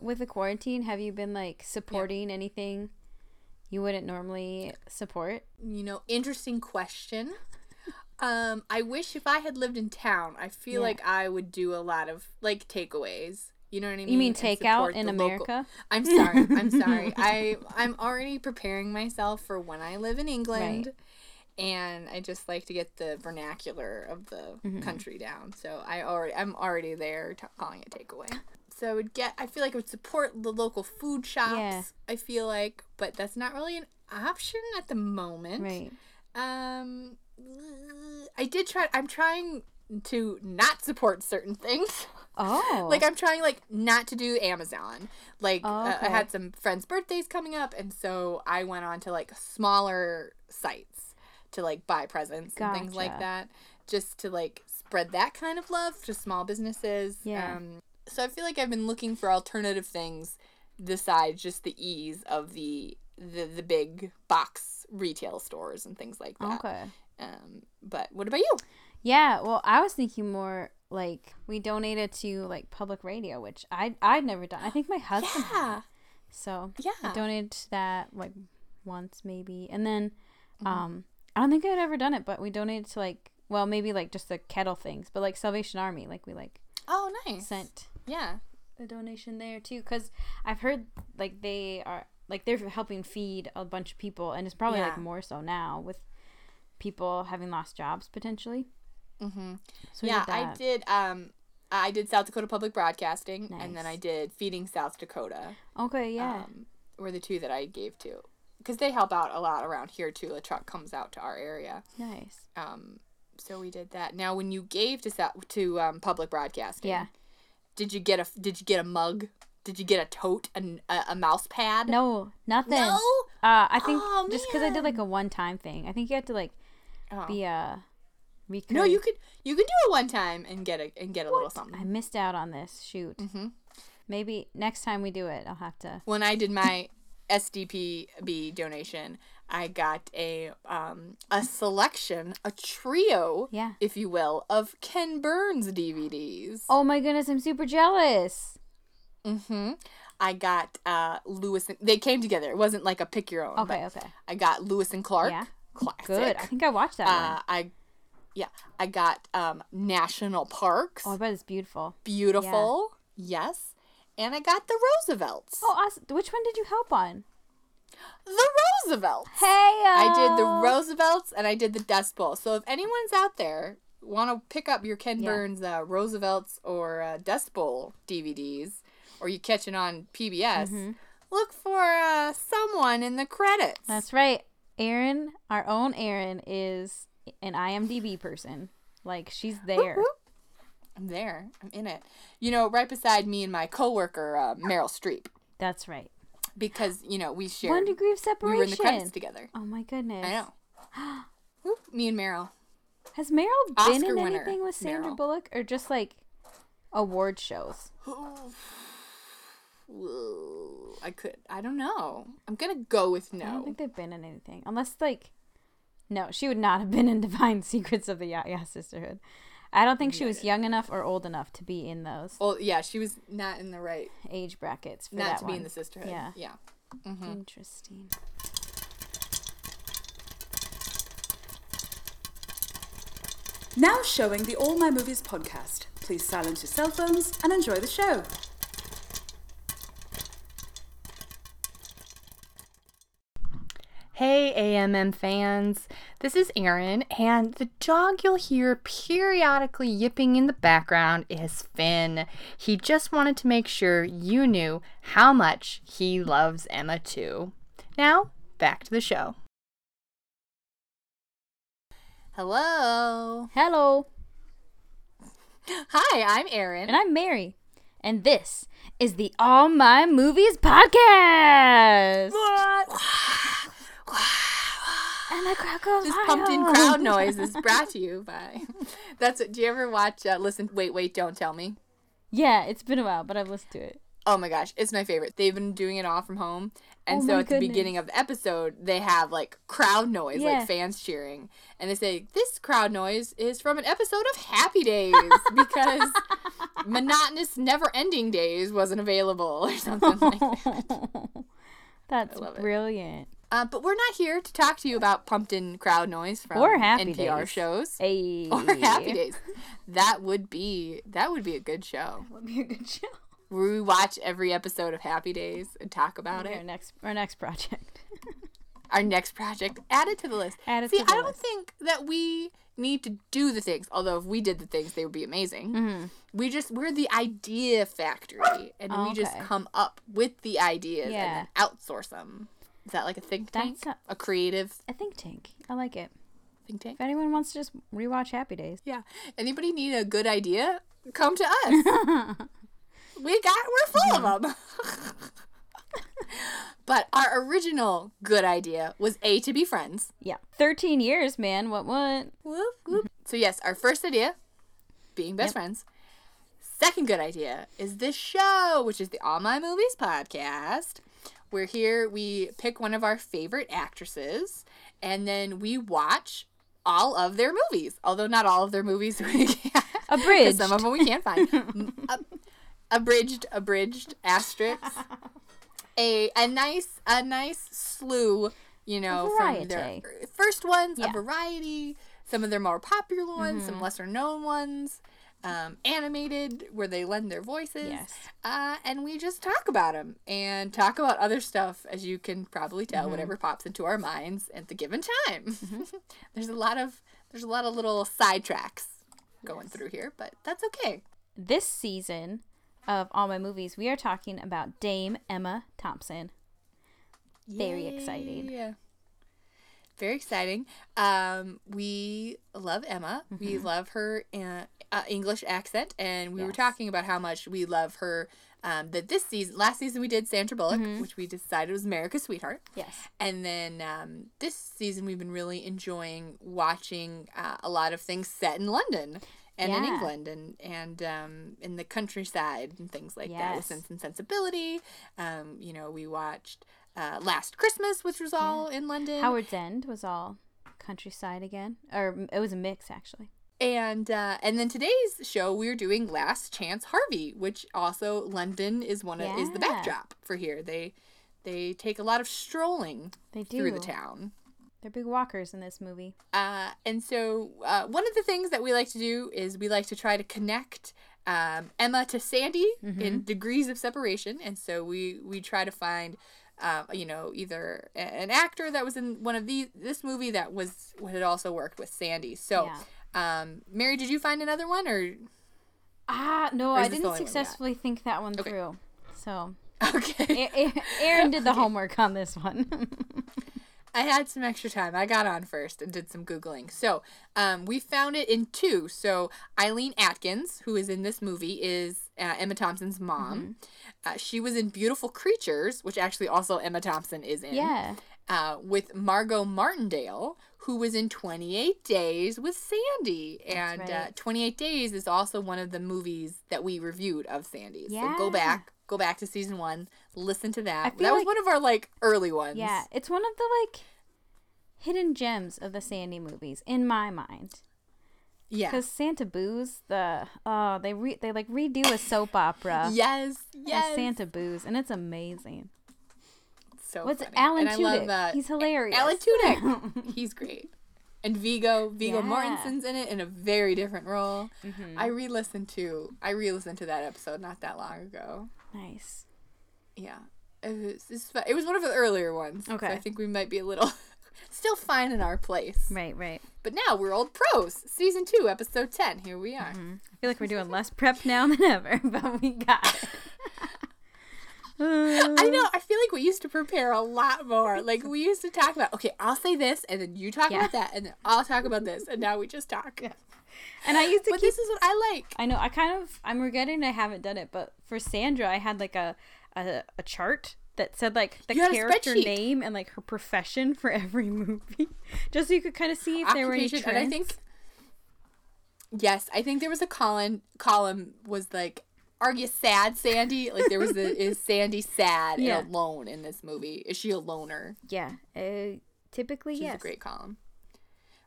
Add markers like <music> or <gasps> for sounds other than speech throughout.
With the quarantine, have you been like supporting anything you wouldn't normally support? You know, interesting question. <laughs> Um, I wish if I had lived in town, I feel Yeah. like I would do a lot of like takeaways. You know what I mean? You mean takeout in the local- America? I'm sorry. I'm <laughs> sorry. I I'm already preparing myself for when I live in England. And I just like to get the vernacular of the Mm-hmm. country down. So I already I'm already there t- calling it takeaway. So I would get I feel like I would support the local food shops. Yeah. I feel like, but that's not really an option at the moment. Right. Um I did try I'm trying to not support certain things. Oh. Like I'm trying like not to do Amazon. Like Oh, uh, I had some friends' birthdays coming up, and so I went on to like smaller sites to like buy presents and things like that, just to like spread that kind of love to small businesses. Yeah. Um, so I feel like I've been looking for alternative things besides just the ease of the the the big box retail stores and things like that. okay. Um, but what about you? Yeah, well, I was thinking more like we donated to like public radio, which I I'd never done. I think my <gasps> husband had. Yeah. So Yeah. I donated to that like once maybe, and then Mm-hmm. um I don't think I'd ever done it, but we donated to like well maybe like just the kettle things, but like Salvation Army, like we like Oh, nice. sent Yeah. a donation there too, because I've heard like they are like they're helping feed a bunch of people, and it's probably like more so now with people having lost jobs potentially. Mm-hmm. So yeah, did I did. Um, I did South Dakota Public Broadcasting, and then I did Feeding South Dakota. Okay, yeah. Um, were the two that I gave to, because they help out a lot around here too. A truck comes out to our area. nice. Um, so we did that. Now, when you gave to South to um, public broadcasting, Yeah. Did you get a did you get a mug? Did you get a tote and a, a mouse pad? No, nothing. No? Uh, I think Oh, just because I did like a one time thing. I think you had to like Oh. be a recurring. No, you could you could do it one time and get a and get a little something. I missed out on this. Shoot. hmm Maybe next time we do it, I'll have to. when I did my SDPB donation, I got a um, a selection, a trio, Yeah. if you will, of Ken Burns DVDs. Oh my goodness, I'm super jealous. hmm I got uh, Lewis. And, they came together. It wasn't like a pick your own. Okay, okay. I got Lewis and Clark. Yeah. Classic. Good. I think I watched that Uh, I, yeah, I got um, National Parks. Oh, I bet it's beautiful. Beautiful. Yes. And I got the Roosevelts. Oh, awesome. Which one did you help on? The Roosevelts. Hey, I did the Roosevelts and I did the Dust Bowl. So if anyone's out there want to pick up your Ken Yeah. Burns uh, Roosevelts or uh, Dust Bowl DVDs, or you catch it on PBS, look for uh, someone in the credits. That's right. Erin, our own Erin, is an IMDb person. Like she's there. whoop. I'm there. I'm in it. You know, right beside me and my coworker uh, Meryl Streep, That's right. because you know we shared. One degree of separation. we were in the credits together. Oh my goodness. I know. <gasps> Whoop, me and Meryl. Has Meryl been in winner, anything with Sandra Meryl. Bullock or just like award shows? Whoa, I could. I don't know. I'm gonna go with no. I don't think they've been in anything. Unless like No, she would not have been in <laughs> Divine Secrets of the Yaya Sisterhood. I don't think she was young enough or old enough to be in those Well, yeah, she was not in the right, age brackets for not that to one. be in the sisterhood. Yeah. yeah. Mm-hmm. Interesting. Now showing the All My Movies podcast. Please silence your cell phones and enjoy the show. Hey, AMM fans. This is Erin, and the dog you'll hear periodically yipping in the background is Finn. He just wanted to make sure you knew how much he loves Emma, too. Now, back to the show. Hello. Hello. <laughs> Hi, I'm Erin. And I'm Mary. And this is the All My Movies podcast. And the crowd goes This pumped in crowd <laughs> noise is brought to you by. <laughs> That's what. Do you ever watch? Uh, listen. Wait, wait. Don't tell me. Yeah, it's been a while, but I've listened to it. Oh my gosh, it's my favorite. They've been doing it all from home. And Oh so at the beginning of the episode, they have like crowd noise, Yeah. like fans cheering. And they say, This crowd noise is from an episode of Happy Days <laughs> because monotonous, never-ending days wasn't available or something like that. That's brilliant. it. Uh, but we're not here to talk to you about pumped-in crowd noise from Or Happy NPR Days. shows Hey. <laughs> or Happy Days. That would be that would be a good show. Would be a good show. We watch every episode of Happy Days and talk about Our it. next, our next project. <laughs> Our next project, add it to the list. Add it See, to the I don't list. think that we need to do the things. Although if we did the things, they would be amazing. Mm-hmm. We just we're the idea factory, and we just come up with the ideas Yeah. and then outsource them. Is that like a think tank? That's a creative a think tank. I like it. think tank? If anyone wants to just rewatch Happy Days, Yeah. Anybody need a good idea? Come to <laughs> us. we got we're full of them. <laughs> but our original good idea was A to be friends. yeah, thirteen years, man. What? What? Whoop, whoop. <laughs> So yes, our first idea, being best Yep. friends. Second good idea is this show, which is the All My Movies podcast. We're here, we pick one of our favorite actresses, and then we watch all of their movies. Although not all of their movies we can. Abridged. Some of them we can't find. <laughs> Abridged, abridged, asterisks. A a nice a nice slew, you know, from their first ones, Yeah. a variety. Some of their more popular ones, some mm-hmm. lesser known ones, um, animated where they lend their voices. Yes. Uh, and we just talk about them and talk about other stuff, as you can probably tell, whatever pops into our minds at the given time. <laughs> there's a lot of there's a lot of little sidetracks going through here, but that's okay. This season of all my movies, we are talking about Dame Emma Thompson. Very excited. Yeah. Very exciting. Um, we love Emma. We love her uh, uh, English accent, and we were talking about how much we love her. Um, that this season, last season we did Sandra Bullock, which we decided was America's Sweetheart. Yes. And then um, this season, we've been really enjoying watching uh, a lot of things set in London and in England and and um, in the countryside and things like that with Sense and Sensibility. Um, you know, we watched uh, Last Christmas, which was all in London. Howard's End was all countryside again, or it was a mix actually. And uh, and then today's show we're doing Last Chance Harvey, which also London is one of is the backdrop for here. They they take a lot of strolling They do. through the town. They're big walkers in this movie. Uh, and so uh, one of the things that we like to do is we like to try to connect um, Emma to Sandy in degrees of separation, and so we we try to find. Uh, you know, either an actor that was in one of these this movie that was what had also worked with Sandy. So, um, Mary, did you find another one or Ah, no, Or I didn't only one we got? successfully think that one Okay. through. So, okay? A- A- Erin did the homework on this one. <laughs> I had some extra time. I got on first and did some Googling. So um, we found it in two. So Eileen Atkins, who is in this movie, is uh, Emma Thompson's mom. Uh, she was in Beautiful Creatures, which actually also Emma Thompson is in. yeah. Uh, with Margot Martindale, who was in 28 Days with Sandy. and uh, right. 28 Days is also one of the movies that we reviewed of Sandy. So go back. Go back to season one, listen to that. That was like- one of our like early ones. Yeah, it's one of the like hidden gems of the Sandy movies in my mind. Yeah. Because Santa Booze, the oh they re- they like redo a soap opera <laughs> Yes, yes. Santa Booze, and it's amazing. so What's funny. Alan And Tudyk. that. He's hilarious. Alan Tudyk. <laughs> He's great. And Viggo, Viggo Yeah. Mortensen's in it in a very different role. Mm-hmm. I re-listened to I re-listened to that episode not that long ago. Nice. Yeah, it was it was one of the earlier ones. so Okay. I think we might be a little <laughs> still fine in our place. Right, right. But now we're old pros. Season two, episode ten. Here we are. Mm-hmm. I feel like we're doing less prep now than ever, <laughs> but we got it. <laughs> I know. I feel like we used to prepare a lot more. Like we used to talk about, okay, I'll say this, and then you talk Yeah. about that, and then I'll talk about this, and now we just talk. And I used to But keep this is what I like. I know. I kind of. I'm regretting I haven't done it, but for Sandra, I had like a a, a chart that said like the a character name and like her profession for <laughs> every movie, just so you could kind of see if there were any trends. and I think yes, I think there was a column. Column was like, "Are you sad, Sandy?" Like there was the <laughs> is Sandy sad Yeah. and alone in this movie? Is she a loner? yeah, uh, typically Which yes. a great column.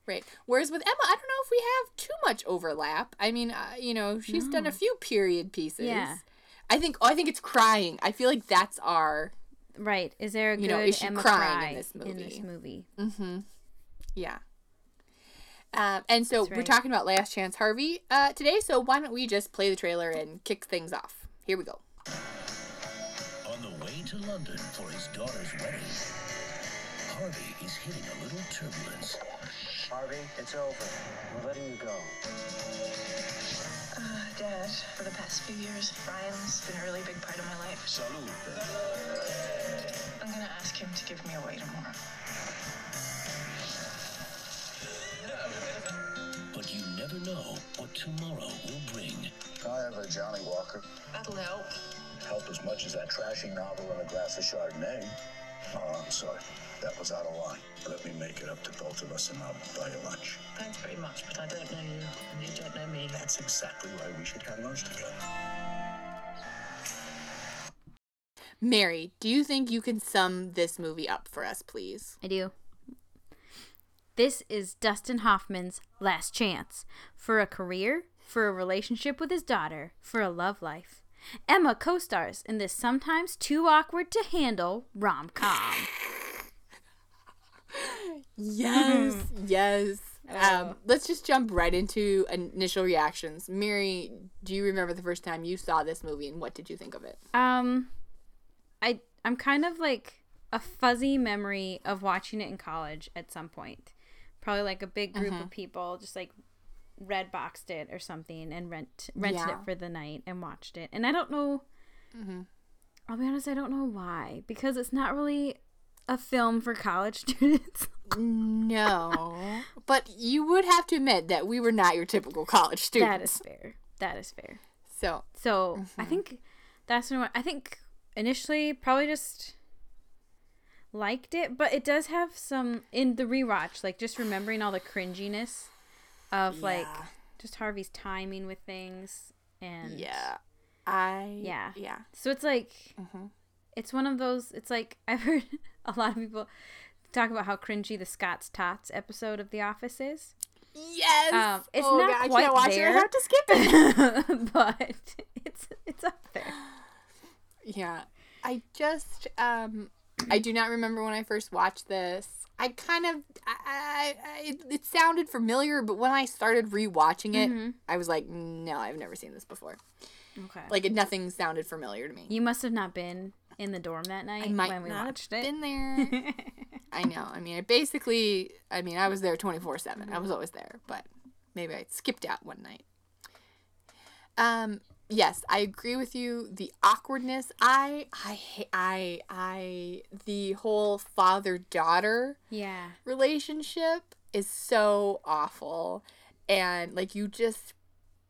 Right. Whereas with Emma, I don't know if we have too much overlap. I mean, uh, you know, she's done a few period pieces. Yeah. I think. Oh, I think it's crying. I feel like that's our. Right. Is there a You good know, is she Emma crying cry in this movie? In this movie? movie? Yeah. Um, and so we're talking about Last Chance Harvey uh, today. So why don't we just play the trailer and kick things off? Here we go. On the way to London for his daughter's wedding, Harvey is hitting a little turbulence. Harvey, it's over. We're letting you go. Dad, for the past few years, Ryan's been a really big part of my life. Salute. I'm gonna ask him to give me away tomorrow. But you never know what tomorrow will bring. I have a Johnnie Walker. That'll help. Help as much as that trashing novel and a glass of Chardonnay. Oh, I'm sorry. That was out of line. Let me make it up to both of us and I'll buy you lunch. Thanks very much, but I don't know you, and you don't know me. That's exactly why we should have lunch together. Mary, do you think you can sum this movie up for us, please? I do. This is Dustin Hoffman's last chance for a career, for a relationship with his daughter, for a love life. Emma co stars in this sometimes too awkward to handle rom com. Yes, <laughs> yes. Um, let's just jump right into initial reactions. Mary, do you remember the first time you saw this movie and what did you think of it? Um, I I'm kind of like a fuzzy memory of watching it in college at some point. Probably like a big group of people just like red boxed it or something and rent rented Yeah. it for the night and watched it. And I don't know. I'll be honest, I don't know why because it's not really a film for college <laughs> students. No, but you would have to admit that we were not your typical college students. that is fair. That is fair. so. So Mm-hmm. I think that's when I think initially probably just liked it, but it does have some in the rewatch, like just remembering all the cringiness of like just Harvey's timing with things and Yeah, I Yeah. yeah. So it's like Mm-hmm. it's one of those. It's like <laughs> I've heard a lot of people talk about how cringy the Scott's Tots episode of The Office is. Yes. Um, it's oh, not God, I quite can't watch there. it. I have to skip it. <laughs> but it's it's up there. Yeah. I just um I do not remember when I first watched this. I kind of I, I, it, it sounded familiar, but when I started rewatching it, Mm-hmm. I was like, no, I've never seen this before. Okay. Like nothing sounded familiar to me. You must have not been in the dorm that night I might when we not watched have it. been there. <laughs> I know. I mean, I basically, I mean, I was there 24 7. I was always there, but maybe I skipped out one night. Um, yes, I agree with you. The awkwardness, I, I, I, I, the whole father daughter Yeah. relationship is so awful. And like, you just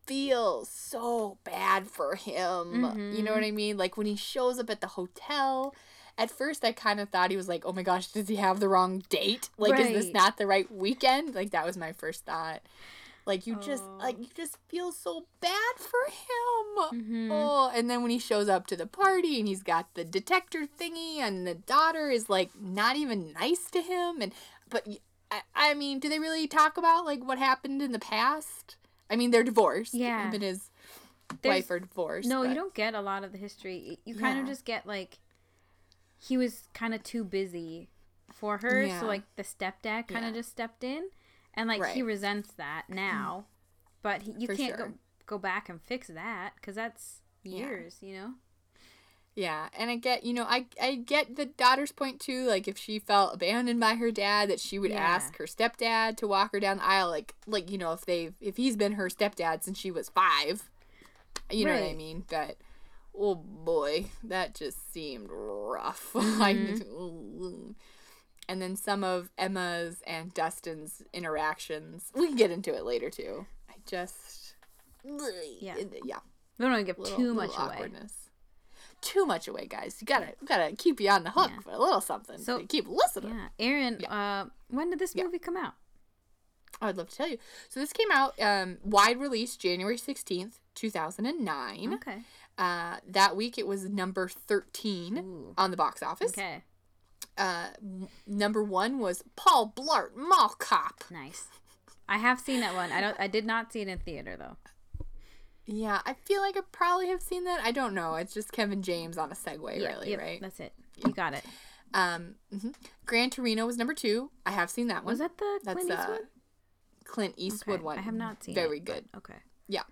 feel so bad for him. You know what mm-hmm. I mean? Like, when he shows up at the hotel. At first, I kind of thought he was like, "Oh my gosh, does he have the wrong date? Like, is this not the right weekend?" Like, that was my first thought. Like, you just like oh. you just feel so bad for him. Mm-hmm. Oh, and then when he shows up to the party and he's got the detector thingy, and the daughter is like not even nice to him, and but I, I mean, do they really talk about like what happened in the past? I mean, they're divorced. Yeah. him and his There's- wife are divorced. No, you don't get a lot of the history. You kind of just get like he was kind of too busy for her, Yeah. so like the stepdad kind Yeah. of just stepped in, and like he resents that now, but he, you For can't sure. go go back and fix that because that's years, you know. Yeah, and I get, you know, I I get the daughter's point too. Like if she felt abandoned by her dad, that she would Yeah. ask her stepdad to walk her down the aisle. Like like you know, if they've if he's been her stepdad since she was five, you know what I mean. But oh boy, that just seemed rough. <laughs> Mm-hmm. And then some of Emma's and Dustin's interactions. We can get into it later too. I just Yeah. yeah We don't want to give little, too much away. Too much away, guys. You gotta gotta keep you on the hook Yeah. for a little something. So- keep listening. Yeah, Erin. Uh, when did this Yeah. movie come out? I would love to tell you. So this came out um, wide release January sixteenth, two thousand and nine. Okay. Uh, that week it was number thirteen Ooh. on the box office. Okay. Uh, number one was Paul Blart Mall Cop. Nice. I have seen that one. I don't. I did not see it in theater though. Yeah, I feel like I probably have seen that. I don't know. It's just Kevin James on a Segway, really, yep, right? That's it. You got it. Um, mhm. Gran Torino was number two. I have seen that one. Was that the That's Clint uh, Eastwood? Clint Eastwood Okay, one. I have not seen Very it, good. Okay. Yeah.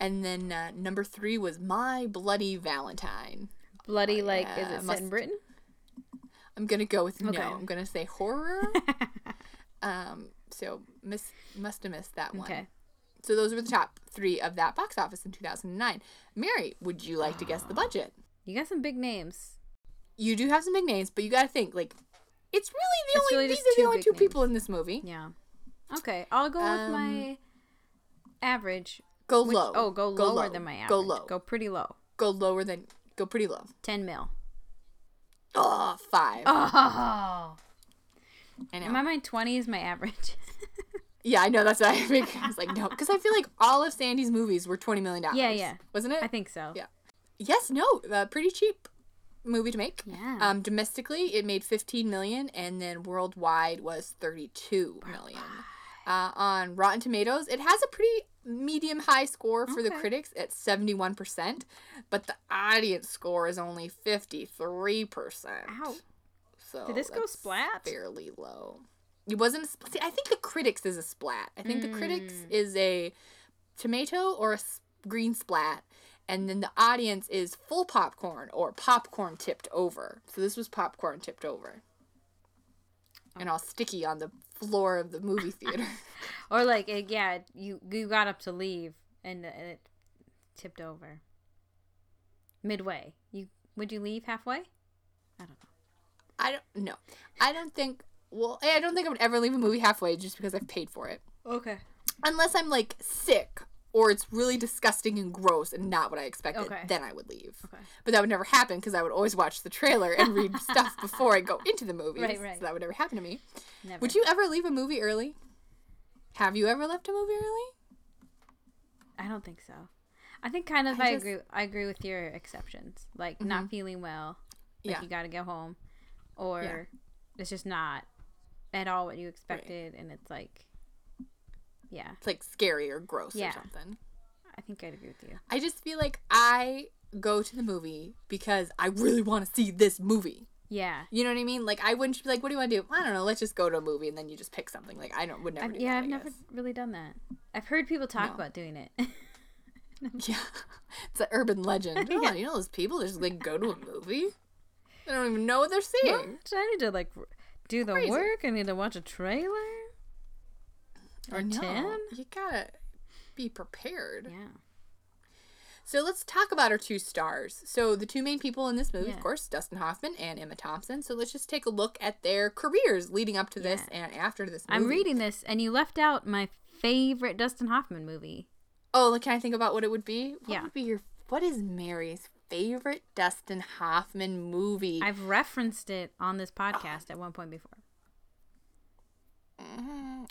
And then uh, number three was My Bloody Valentine. Bloody like is yeah, it set must- in Britain? I'm gonna go with Okay. no. I'm gonna say horror. <laughs> um, so miss must have missed that one. Okay. So those were the top three of that box office in 2009. Mary, would you like to guess the budget? You got some big names. You do have some big names, but you got to think like it's really the It's only really these are the two only two names. people in this movie. Yeah. Okay, I'll go with Um, my average. Go Which- low. Oh, go, Go lower low. than my average. Go low. Go pretty low. Go lower than go pretty low. Ten mil. Oh, five. Oh. I know. In my mind, twenty is my average. <laughs> yeah, I know. That's why I <laughs> think I was like no, because I feel like all of Sandy's movies were twenty million dollars. Yeah, yeah. wasn't it? I think so. Yeah. Yes, no, uh, pretty cheap movie to make. Yeah. Um, domestically, it made 15 million, and then worldwide was 32 million. Uh, on Rotten Tomatoes, it has a pretty medium high score for the critics at 71%, but the audience score is only 53%. Ow. So Did this go splat? Fairly low. It wasn't. A, see, I think the critics is a splat. I think the critics Mm. is a tomato or a green splat, and then the audience is full popcorn or popcorn tipped over. So this was popcorn tipped over, and all sticky on the floor of the movie theater. <laughs> Or like, it, yeah, you you got up to leave and, it tipped over. Midway, you would you leave halfway? I don't know. I don't know. I don't think. Well, I don't think I would ever leave a movie halfway just because I've paid for it. Okay. Unless I'm like sick or it's really disgusting and gross and not what I expected, Okay. then I would leave. Okay. But that would never happen because I would always watch the trailer and read <laughs> stuff before I go into the movie. Right, right. So that would never happen to me. Never. Would you ever leave a movie early? Have you ever left a movie early? I don't think so. I think kind of I I, just- agree. I agree with your exceptions, like not mm-hmm. feeling well, like Yeah. you got to go home, or it's just not at all what you expected, and it's like, yeah, It's like scary or gross Yeah. or something. I think I'd agree with you. I just feel like I go to the movie because I really want to see this movie. Yeah, You know what I mean? Like I wouldn't be like, "What do you want to do?" I don't know. Let's just go to a movie and then you just pick something. Like I don't would never. I've, yeah, that, I've never really done that. I've heard people talk No. about doing it. <laughs> <laughs> Yeah, it's an urban legend. <laughs> Oh, you know those people that just like go to a movie. They don't even know what they're seeing. What? I need to like do the Crazy. work. I need to watch a trailer. Or ten. You gotta be prepared. Yeah. So let's talk about our two stars. So the two main people in this movie, Yeah. of course, Dustin Hoffman and Emma Thompson. So let's just take a look at their careers leading up to this and after this. Movie. I'm reading this, and you left out my favorite Dustin Hoffman movie. Oh, like, can I think about what it would be? What Yeah. would be your? What is Mary's favorite Dustin Hoffman movie? I've referenced it on this uh, podcast at one point before.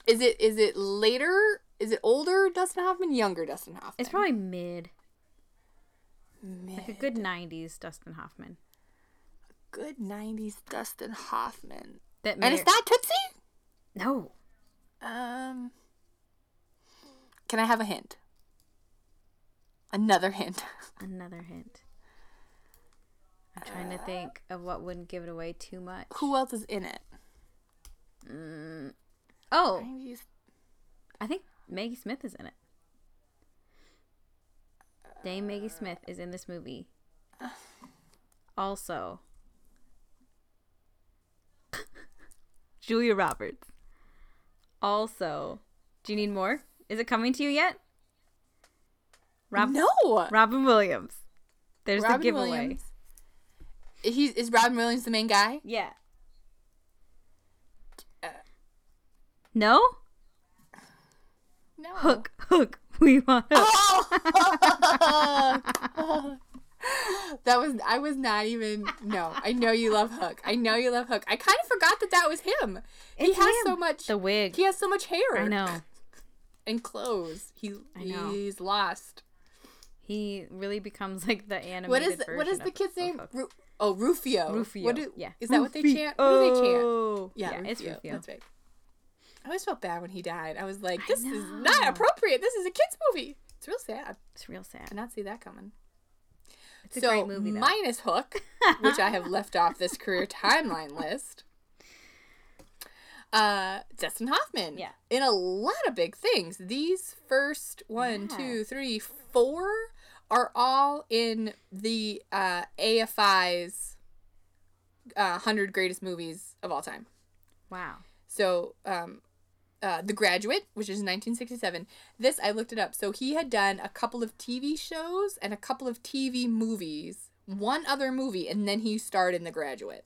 Is it is it later? Is it older Dustin Hoffman, younger Dustin Hoffman? It's probably mid, Mid. like a good '90s Dustin Hoffman. A good '90s Dustin Hoffman. That And is that Tootsie? no? Um, can I have a hint? Another hint. <laughs> Another hint. I'm trying to think of what wouldn't give it away too much. Who else is in it? Oh, 90s. I think Maggie Smith is in it. Dame Maggie Smith is in this movie. Also, <laughs> Julia Roberts. Also, do you need more? Is it coming to you yet? Rob- No. Robin Williams. There's Robin the giveaway. Williams. He's is Robin Williams the main guy? Yeah. No? No. Hook, hook. <laughs> We want hook. <laughs> That was I was not even no. I know you love Hook. I know you love Hook. I kind of forgot that that was him. he has him. so much. The wig. He has so much hair. I know. <laughs> And clothes. He he's lost. He really becomes like the animated What is what is the kid's of name? Ru- oh, Rufio. Rufio. What do, yeah. Is that what they chant? What do they chant? Oh. Yeah, Yeah, it's Rufio. Rufio. That's right. I always felt bad when he died. I was like, this is not appropriate. This is a kids movie. It's real sad. It's real sad. I did not see that coming. It's a great movie though. minus Hook, which I have left off this career <laughs> timeline list. Uh, Dustin Hoffman. Yeah. In a lot of big things. These first one, Yeah. two, three, four are all in the uh, AFI's uh, 100 greatest movies of all time. wow. So, um, uh, The Graduate, which is 1967. This I looked it up. So he had done a couple of TV shows and a couple of TV movies, one other movie, and then he starred in The Graduate.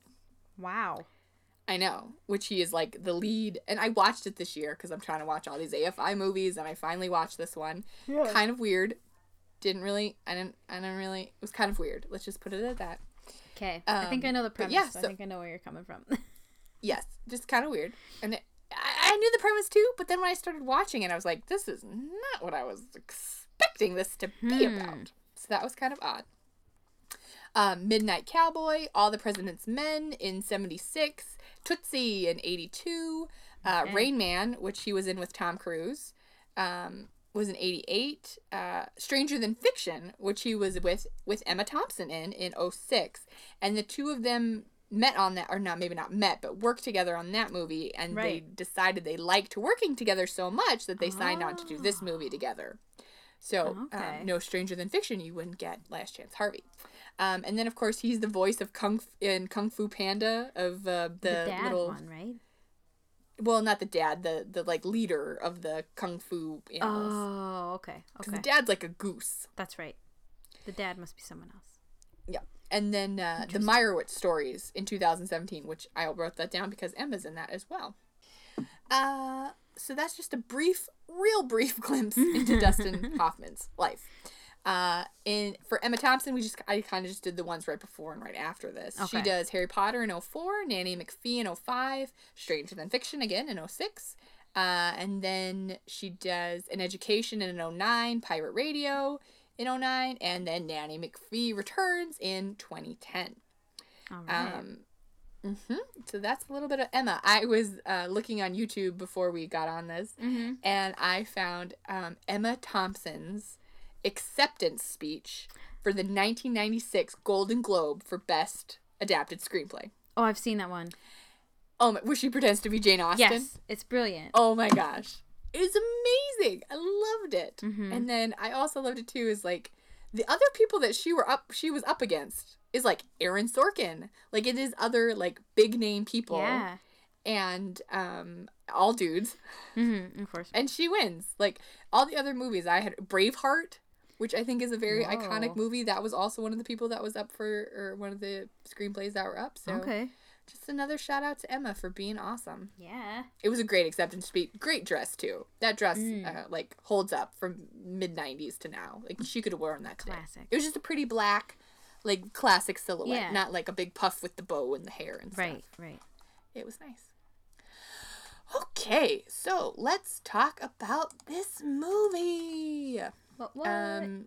Wow. I know, which he is like the lead. And I watched it this year because I'm trying to watch all these AFI movies, and I finally watched this one. Yeah. Kind of weird. Didn't really. I didn't. I didn't really. It was kind of weird. Let's just put it at that. Okay. I think I know the Um, premise. yeah, so I think I know where you're coming from. <laughs> Yes, just kind of weird. And it, I, I knew the premise too, but then when I started watching it, I was like, this is not what I was expecting this to be about. So that was kind of odd. Um, Midnight Cowboy, All the President's Men in 76, Tootsie in 82, uh, Rain Man, which he was in with Tom Cruise, um, was in 88, uh, Stranger Than Fiction, which he was with with Emma Thompson in in 06. And the two of them met on that, or not, maybe not met, but worked together on that movie. And they decided they liked working together so much that they signed on to do this movie together. So, Okay. um, no stranger than fiction, you wouldn't get Last Chance Harvey. Um, and then, of course, he's the voice of Kung F- in Kung Fu Panda of uh, the, the dad little. one, right? Well, not the dad, the the like leader of the Kung Fu animals. Oh, okay. Okay. the dad's like a goose. That's right. The dad must be someone else. And then uh, the Meyerowitz stories in 2017, which I wrote that down because Emma's in that as well. Uh, so that's just a brief, real brief <laughs> glimpse into Dustin <laughs> Hoffman's life. Uh, in for Emma Thompson, we just I kind of just did the ones right before and right after this. She does Harry Potter in 04, Nanny McPhee in 05, Stranger Than Fiction again in 06. Uh, and then she does an education in 09, Pirate Radio in 09, and then Nanny McPhee returns in 2010. All right. Um, hmm So that's a little bit of Emma. I was uh, looking on YouTube before we got on this, and I found um, Emma Thompson's acceptance speech for the 1996 Golden Globe for Best Adapted Screenplay. oh, I've seen that one. Oh, my, where she pretends to be Jane Austen. Yes, it's brilliant. Oh my gosh. It's amazing. I loved it. And then I also loved it too is like the other people that she were up she was up against is like Aaron Sorkin. Like it is other like big name people Yeah. and um all dudes Mm-hmm, of course. and she wins. Like all the other movies I had Braveheart, which I think is a very Whoa. iconic movie. That was also one of the people that was up for or one of the screenplays that were up. So Okay. Just another shout out to Emma for being awesome. Yeah. It was a great acceptance speech. Great dress too. That dress uh, like holds up from mid '90s to now. Like she could have worn that today. Classic. It was just a pretty black, like classic silhouette, Yeah. not like a big puff with the bow and the hair and stuff. Right. Right. It was nice. Okay, so let's talk about this movie. What? What? Um,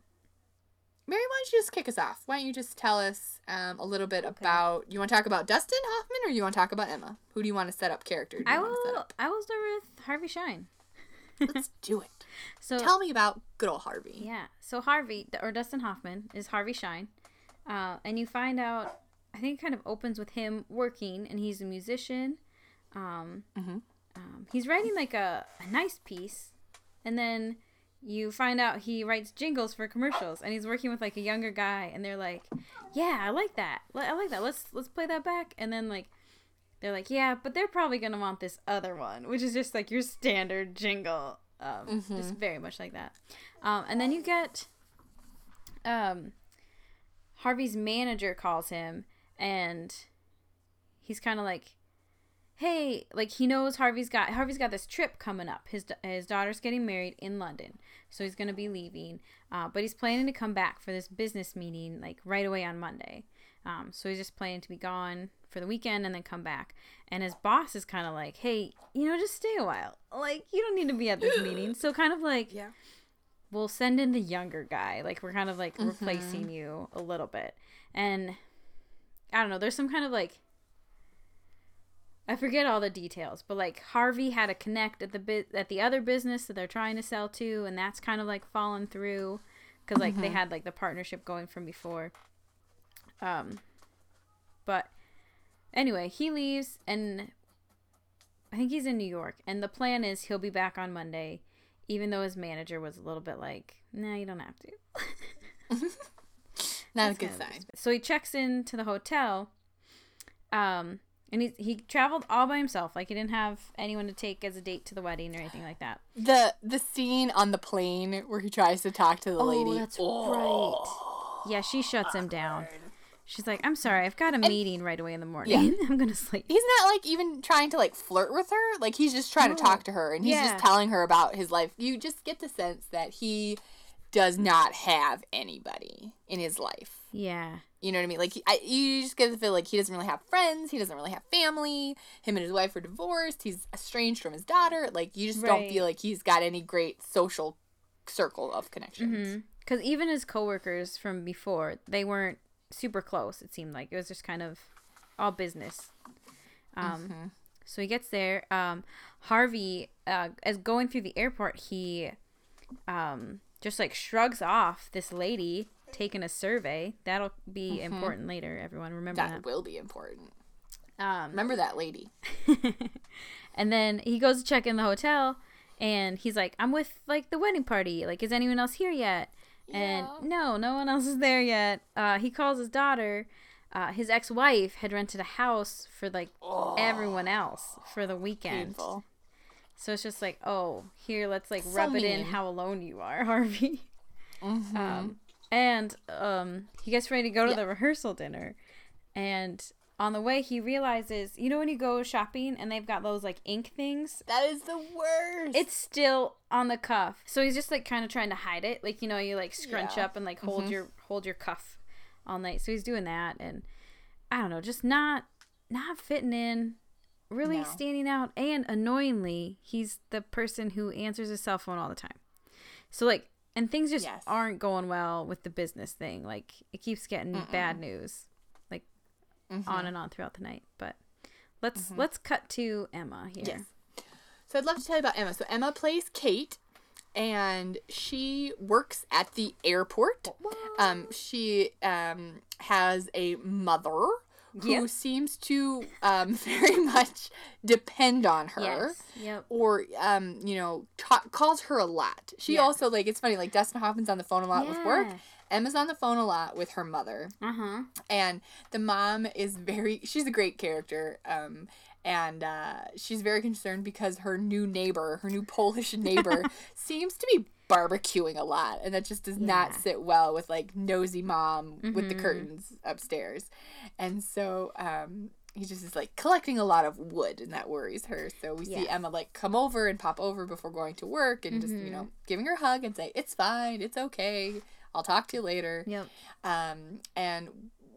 Mary, why don't you just kick us off? Why don't you just tell us um, a little bit about? You want to talk about Dustin Hoffman, or you want to talk about Emma? Who do you want to set up character? Do you I want to set will. up? I will start with Harvey Shine. Let's <laughs> do it. So Tell me about good old Harvey. Yeah. So Harvey or Dustin Hoffman is Harvey Shine, uh, and you find out. I think it kind of opens with him working, and he's a musician. Um, um, he's writing like a, a nice piece, and then you find out he writes jingles for commercials, and he's working with like a younger guy, and they're like, "Yeah, I like that. I like that. Let's let's play that back." And then like. They're like, yeah, but they're probably gonna want this other one, which is just like your standard jingle, um, just very much like that. Um, and then you get um, Harvey's manager calls him, and he's kind of like, "Hey, like he knows Harvey's got Harvey's got this trip coming up. His his daughter's getting married in London, so he's gonna be leaving. Uh, but he's planning to come back for this business meeting like right away on Monday. Um, so he's just planning to be gone for the weekend and then come back. And his boss is kind of like, "Hey, you know, just stay a while. Like you don't need to be at this meeting." So kind of like, Yeah. we'll send in the younger guy. Like we're kind of like replacing you a little bit. And I don't know, there's some kind of like I forget all the details, but like Harvey had a connect at the bit at the other business that they're trying to sell to, and that's kind of like fallen through because like they had like the partnership going from before. Um, but anyway, he leaves, and I think he's in New York, and the plan is he'll be back on Monday, even though his manager was a little bit like, "Nah, you don't have to." <laughs> Not a good sign. So he checks into the hotel, um, and he he traveled all by himself. Like he didn't have anyone to take as a date to the wedding or anything like that. The the scene on the plane where he tries to talk to the oh, lady. Oh, that's right. Yeah, she shuts him down. She's like, "I'm sorry, I've got a meeting right away in the morning. <laughs> I'm gonna sleep." He's not like even trying to like flirt with her. Like he's just trying to talk to her and he's Yeah. just telling her about his life. You just get the sense that he does not have anybody in his life. Yeah, You know what I mean? Like he, I, you just get the feel like he doesn't really have friends. He doesn't really have family. Him and his wife are divorced. He's estranged from his daughter. Like you just don't feel like he's got any great social circle of connections. because even his coworkers from before, they weren't super close. It seemed like it was just kind of all business. Um, so he gets there. Um, Harvey, uh, as going through the airport, he um just like shrugs off this lady taking a survey. That'll be important later. Everyone remember That that. will be important. Um, Remember that lady. <laughs> and then he goes to check in the hotel and he's like, I'm with like the wedding party. Like, is anyone else here yet? And no, no one else is there yet. Uh, he calls his daughter. Uh, his ex wife had rented a house for like everyone else for the weekend. Painful. So it's just like, oh, here, let's like So rub it in how alone you are, <laughs> Harvey. Mm-hmm. Um, and um, he gets ready to go to the rehearsal dinner. And on the way, he realizes, you know, when you go shopping and they've got those like ink things, That is the worst. it's still on the cuff. So he's just like kind of trying to hide it. Like, you know, you like scrunch Yeah. up and like hold your hold your cuff all night. So he's doing that and I don't know, just not not fitting in, really No. standing out and annoyingly, he's the person who answers his cell phone all the time. So like and things just Yes. aren't going well with the business thing. Like it keeps getting bad news. Like Mm-hmm. on and on throughout the night. But let's let's cut to Emma here. Yes. So I'd love to tell you about Emma. So Emma plays Kate, and she works at the airport. Um, she um, has a mother who Yep. seems to um, <laughs> very much depend on her. Yes. Yep. Or, um, you know, calls her a lot. She Yeah. also, like, it's funny, like, Dustin Hoffman's on the phone a lot with work. Emma's on the phone a lot with her mother Uh-huh. and the mom is very she's a great character um and uh, she's very concerned because her new neighbor her new polish <laughs> neighbor seems to be barbecuing a lot and that just does not sit well with like nosy mom with the curtains upstairs. And so um he just is like collecting a lot of wood and that worries her. So we see emma like come over and pop over before going to work and just you know giving her a hug and say it's fine it's okay i'll talk to you later. Yep. um, and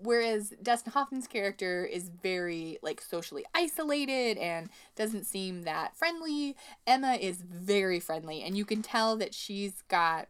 whereas Dustin Hoffman's character is very like socially isolated and doesn't seem that friendly, Emma is very friendly, and you can tell that she's got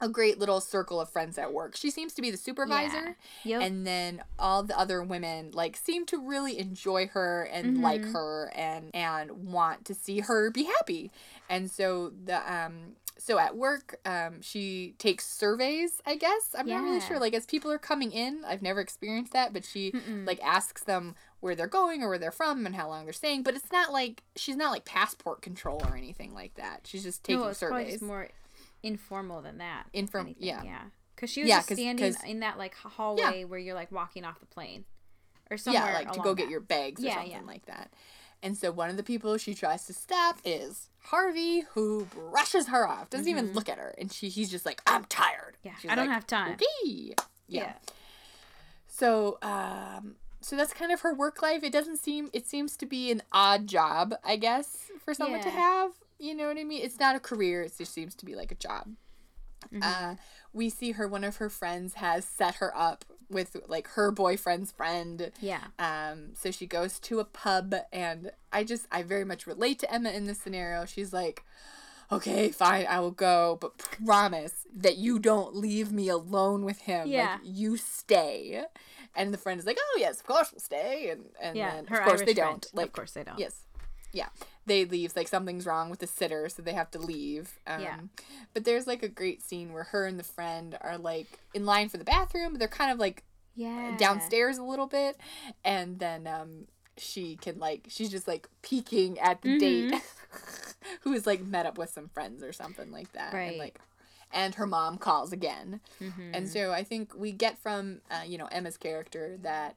a great little circle of friends at work. She seems to be the supervisor, Yep. and then all the other women like seem to really enjoy her and Mm-hmm. like her and and want to see her be happy. And so the um so at work um she takes surveys, I guess. I'm not really sure like as people are coming in, I've never experienced that, but she like asks them where they're going or where they're from and how long they're staying, but it's not like she's not like passport control or anything like that. She's just taking no, it's probably surveys. just more informal than that. Informal, yeah. Yeah. Because she was Yeah, just 'cause- standing 'cause- in that like hallway where you're like walking off the plane, or yeah, somewhere. like to go get your bags or Yeah, something yeah. like that. And so one of the people she tries to stop is Harvey, who brushes her off, doesn't even look at her, and she he's just like, "I'm tired." Mm-hmm. Yeah, She's I don't like, have time. Okay. Yeah. So, um, so that's kind of her work life. It doesn't seem. It seems to be an odd job, I guess, for someone to have. You know what I mean? It's not a career. It just seems to be like a job. Mm-hmm. Uh, we see her. One of her friends has set her up with like her boyfriend's friend. Yeah. Um, so she goes to a pub, and I just, I very much relate to Emma in this scenario. She's like, okay, fine, I will go, but promise that you don't leave me alone with him. Yeah. Like, you stay. And the friend is like, "Oh yes, of course we'll stay." And and Yeah, then her of course Irish they friend. don't. Like, of course they don't. Yes. Yeah. They leave like something's wrong with the sitter, so they have to leave. Um, Yeah. But there's like a great scene where her and the friend are like in line for the bathroom. They're kind of like Yeah. downstairs a little bit, and then um she can like she's just like peeking at the Mm-hmm. date <laughs> who is like met up with some friends or something like that, Right. And like and her mom calls again, Mm-hmm. and so I think we get from uh, you know Emma's character that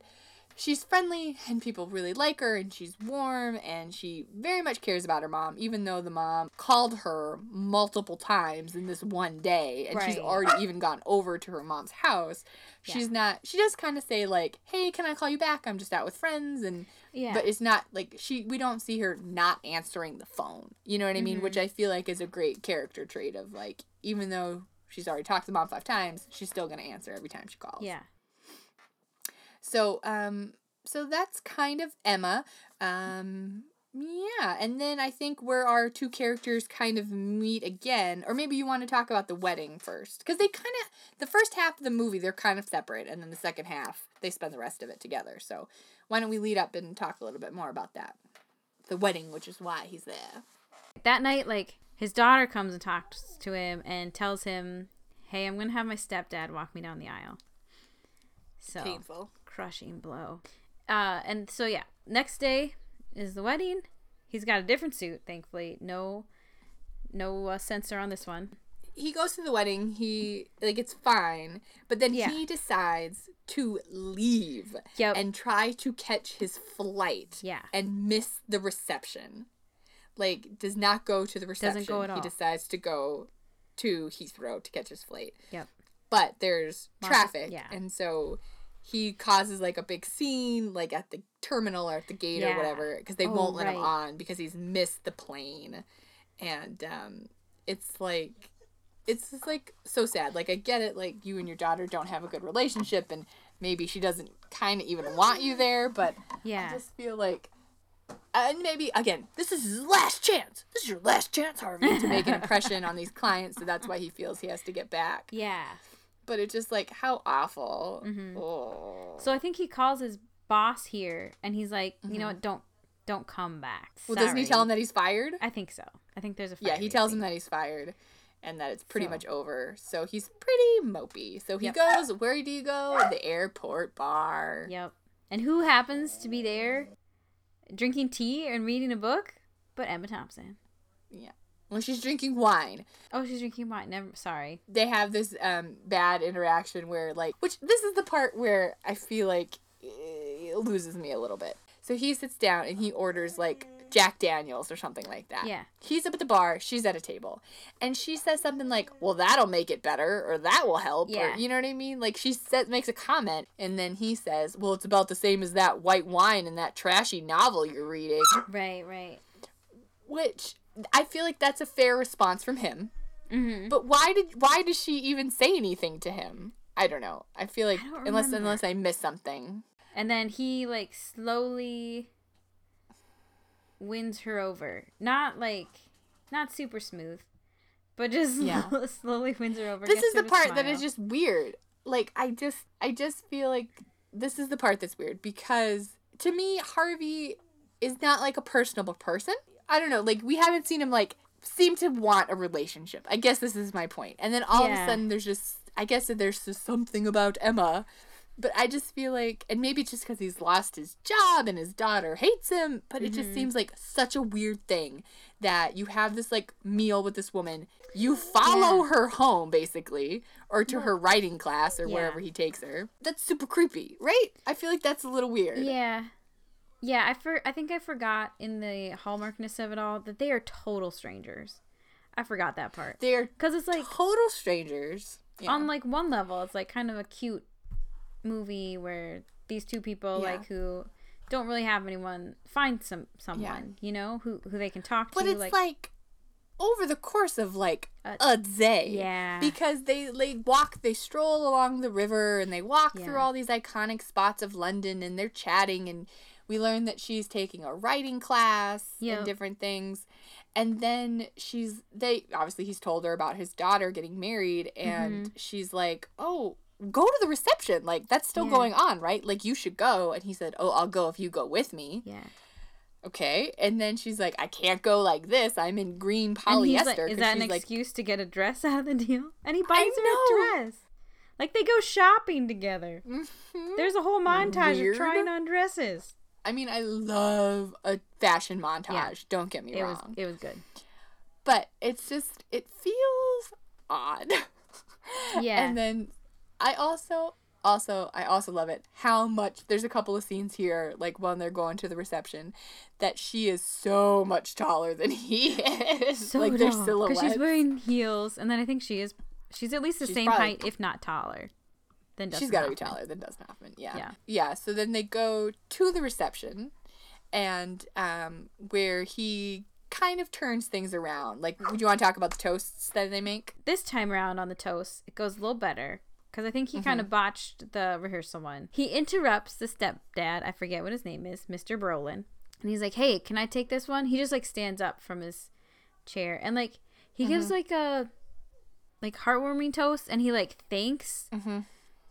she's friendly and people really like her and she's warm and she very much cares about her mom even though the mom called her multiple times in this one day and she's already even gone over to her mom's house. She's not she does kind of say like hey can i call you back? I'm just out with friends and Yeah. but it's not like she we don't see her not answering the phone. You know what i mean? Mm-hmm. Which i feel like is a great character trait of like even though she's already talked to the mom five times she's still gonna answer every time she calls. Yeah. So um so that's kind of Emma. Um yeah, and then I think where our two characters kind of meet again, or maybe you want to talk about the wedding first, because they kind of the first half of the movie they're kind of separate, and then the second half they spend the rest of it together. So why don't we lead up and talk a little bit more about that, the wedding, which is why he's there. That night, like his daughter comes and talks to him and tells him, "Hey, I'm gonna have my stepdad walk me down the aisle." So Painful. Crushing blow. Uh, and so yeah, next day is the wedding. He's got a different suit, thankfully. No, no uh, censor on this one. he goes to the wedding he like it's fine but then Yeah. he decides to leave Yep. and try to catch his flight Yeah. and miss the reception like does not go to the reception Doesn't go at all. he decides to go to heathrow to catch his flight Yep. but there's traffic yeah. and so he causes like a big scene like at the terminal or at the gate or whatever because they Oh, won't let him on because he's missed the plane. And um it's like it's just like so sad. Like i get it like you and your daughter don't have a good relationship and maybe she doesn't kind of even want you there but Yeah. i just feel like and maybe again this is his last chance. This is your last chance harvey to make an impression on these clients so that's why he feels he has to get back. Yeah. But it's just like how awful. Mm-hmm. Oh. So I think he calls his boss here, and he's like, "You know what? Don't, don't come back." Mm-hmm. Well, doesn't he tell him that he's fired? I think so. I think there's a. Yeah, he tells him that he's fired, and that it's pretty So- much over. So he's pretty mopey. So he Yep. goes. Where do you go? The airport bar. Yep. And who happens to be there, drinking tea and reading a book? But Emma Thompson. Yeah. Well, she's drinking wine. Oh, she's drinking wine. Never. Sorry. They have this um bad interaction where like, which this is the part where I feel like it loses me a little bit. So he sits down and he orders like Jack Daniels or something like that. Yeah. He's up at the bar, she's at a table. And she says something like, Well, that'll make it better, or that will help. Yeah. Or, you know what I mean? Like she says makes a comment and then he says, Well, it's about the same as that white wine and that trashy novel you're reading. Right. Right. Which I feel like that's a fair response from him. Mm-hmm. But why did why does she even say anything to him? I don't know. I feel like I unless remember. unless I miss something. And then he like slowly wins her over. Not like, not super smooth, but just Yeah. <laughs> slowly wins her over. This is the part that smile. is just weird. Like I just I just feel like this is the part that's weird because to me Harvey is not like a personable person. I don't know, like we haven't seen him like seem to want a relationship. I guess this is my point. And then all of a sudden there's just I guess that there's just something about Emma but I just feel like, and maybe it's just because he's lost his job and his daughter hates him, but it Mm-hmm. just seems like such a weird thing that you have this like meal with this woman, you follow Yeah. her home basically, or to her writing class or Yeah. wherever he takes her. That's super creepy, right? I feel like that's a little weird. Yeah. Yeah, I for I think I forgot in the hallmarkness of it all that they are total strangers. I forgot that part. They're Cuz it's like total strangers. Yeah. on like one level it's like kind of a cute movie where these two people Yeah. like who don't really have anyone find some someone, you know, who who they can talk but to But it's like, over the course of like Uh, a day. yeah. Because they they walk, they stroll along the river and they walk through all these iconic spots of London and they're chatting and we learn that she's taking a writing class Yep. and different things. And then she's they obviously he's told her about his daughter getting married and Mm-hmm. she's like, "Oh, go to the reception. Like that's still Yeah. going on, right? Like you should go." And he said, "Oh, I'll go if you go with me." Yeah. Okay. And then she's like, "I can't go like this. I'm in green And polyester." like, is that an like, excuse to get a dress <laughs> out of the deal? And he buys her know. a dress. Like they go shopping together. There's a whole montage Weird. of trying on dresses. I mean, I love a fashion montage. Don't get me It wrong. was it was good. but it's just it feels odd. <laughs> Yeah. and then I also also I also love it how much there's a couple of scenes here like when they're going to the reception that she is so much taller than he <laughs> is. so like their tall, silhouettes. she's wearing heels, and then I think she is she's at least the She's same height, if not taller. Than She's got to be taller than Dustin Hoffman. Yeah. Yeah. Yeah. So then they go to the reception, and um, where he kind of turns things around. Like, would you want to talk about the toasts that they make? This time around on the toast, it goes a little better because I think he Mm-hmm. kind of botched the rehearsal one. He interrupts the stepdad. I forget what his name is, Mr. Brolin, and he's like, "Hey, can I take this one?" He just like stands up from his chair and like he gives Mm-hmm. like a like heartwarming toast, and he like thanks Mm-hmm.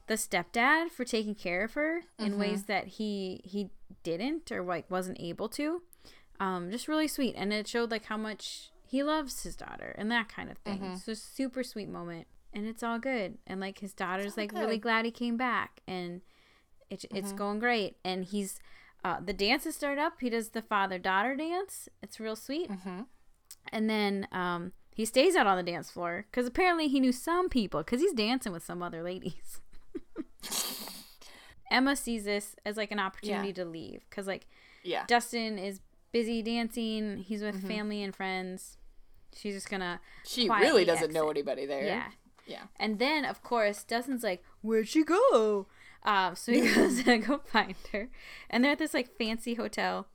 The stepdad for taking care of her in ways that he he didn't or like wasn't able to. Um, just really sweet, and it showed like how much he loves his daughter and that kind of thing. Mm-hmm. It's just super sweet moment, and it's all good. And like his daughter's like really glad he came back, and it, it's Mm-hmm. going great. And he's uh, the dances start up. He does the father daughter dance. It's real sweet. Mm-hmm. And then um, he stays out on the dance floor because apparently he knew some people because he's dancing with some other ladies. Emma sees this as like an opportunity Yeah. to leave because like Yeah. Dustin is busy dancing. He's with family and friends. She's just gonna. She really doesn't know anybody there. Yeah. Yeah. And then of course Dustin's like, "Where'd she go?" Um, so he <laughs> goes to go find her, and they're at this like fancy hotel,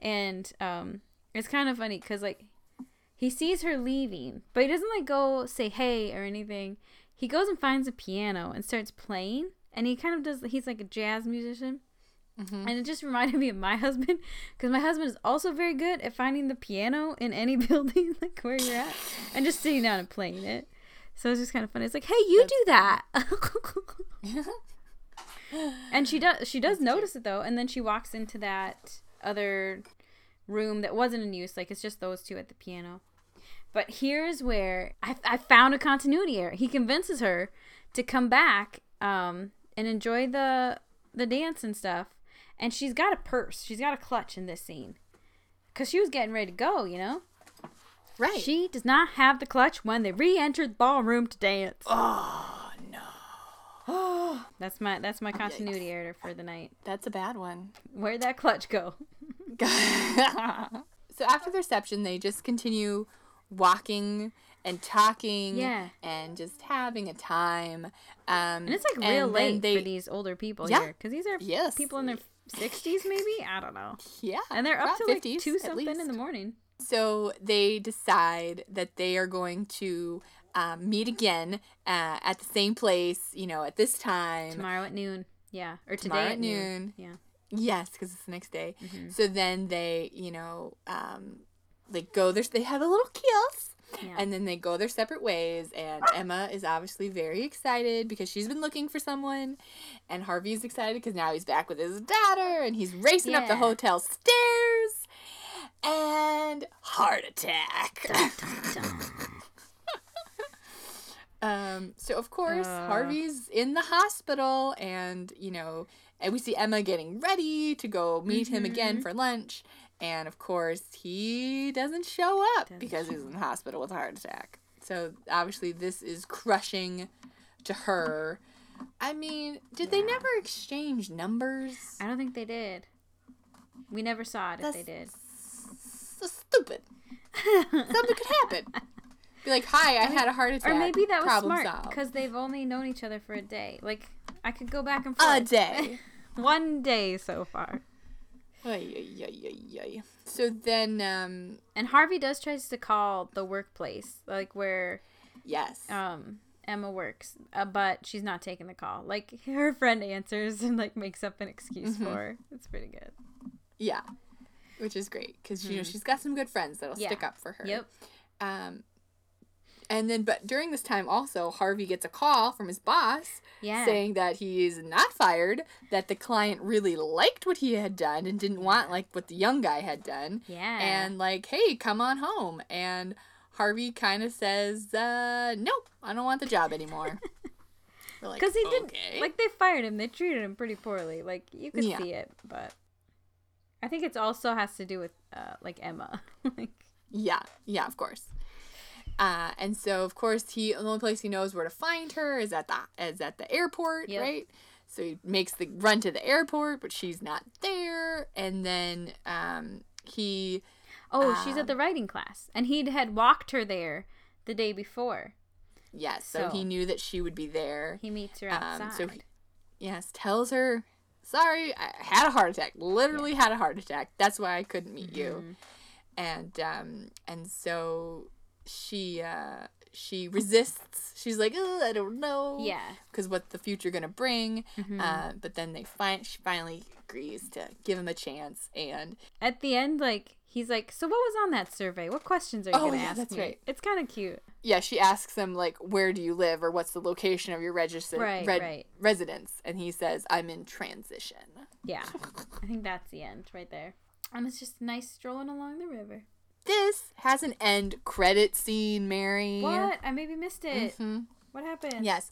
and um, it's kind of funny because like he sees her leaving, but he doesn't like go say hey or anything. He goes and finds a piano and starts playing, and he kind of does. He's like a jazz musician. And it just reminded me of my <laughs> husband because my husband is also very good at finding the piano in any <laughs> building, like where you're at, and just sitting down and playing it. So it's just kind of funny. It's like, hey, you do that. <laughs> and she does. She does notice it though, and then she walks into that other room that wasn't in use. Like it's just those two at the piano. But here's where I, I found a continuity error. He convinces her to come back um, and enjoy the the dance and stuff. And she's got a purse. She's got a clutch in this scene. Because she was getting ready to go, you know? Right. She does not have the clutch when they re-entered the ballroom to dance. oh no. <gasps> That's my that's my continuity error for the night. That's a bad one. Where'd that clutch go? <laughs> so after the reception, they just continue walking and talking Yeah. and just having a time. Um, And it's like real late they, for these older people Yeah. here. Because these are Yes. people in their 60s, maybe? I don't know. Yeah, And they're up to like 2 at something in the morning. So they decide that they are going to um, meet again uh, at the same place, you know, at this time. Tomorrow at noon. Yeah. Or today Tomorrow at at noon. noon. Yeah. Yes, because it's the next day. Mm-hmm. So then they, you know, um, they go their they have a little kiss. Yeah. And then they go their separate ways, and Emma is obviously very excited because she's been looking for someone, and Harvey's excited because now he's back with his daughter, and he's racing up the hotel stairs, and heart attack. <laughs> um. So of course Uh. Harvey's in the hospital, and you know, and we see Emma getting ready to go meet him Mm-hmm. again for lunch. And of course, he doesn't show up because he's in the hospital with a heart attack. So obviously, this is crushing to her. I mean, did they never exchange numbers? I don't think they did. We never saw it if they did. So stupid. Something could happen. Be like, hi, I <laughs> had a heart attack. Or maybe that was Problem smart because they've only known each other for a day. Like I could go back and a day. <laughs> One day so far. Ay, ay, ay, ay, ay. So then, um, And Harvey does tries to call the workplace, like where yes. um Emma works, uh, but she's not taking the call. Like her friend answers and like makes up an excuse Mm-hmm. for her. It's pretty good. Yeah, which is great because you know she's got some good friends that'll Hmm. Yeah. stick up for her. Yep. Um, And then, but during this time, also, Harvey gets a call from his boss Yeah. saying that he is not fired, that the client really liked what he had done and didn't want like what the young guy had done. Yeah. And like, hey, come on home. And Harvey kind of says, uh, nope, I don't want the job anymore. <laughs> We're like, Because he didn't "Okay." like they fired him. They treated him pretty poorly. Like you could Yeah. see it, but I think it also has to do with uh like Emma. <laughs> like Yeah, yeah, of course. Uh, and so of course he the only place he knows where to find her is at the is at the airport, Yep. right? So he makes the run to the airport, but she's not there. And then um, he oh, she's Um, at the writing class, and he had walked her there the day before. yes, so, he knew that she would be there. He meets her outside. Um, so he, yes, tells her, "Sorry, I had a heart attack. Literally had a heart attack. That's why I couldn't meet Mm-hmm. you." And um, and so she uh, she resists. She's like, "Ugh, "I don't know." Yeah. Mm-hmm. Because what the future gonna bring? Uh, but then they find she finally agrees to give him a chance, and At the end, like he's like, "So what was on that survey? What questions are you Oh, gonna yeah, ask that's me?" right. It's kind of cute. yeah, she asks him like, "Where do you live?" or "What's the location of your registered Right, red- right. residence?" And he says, "I'm in transition." Yeah, I think that's the end right there. And it's just nice strolling along the river. This has an end credit scene, Mary. What? I maybe missed it. Mm-hmm. What happened? Yes.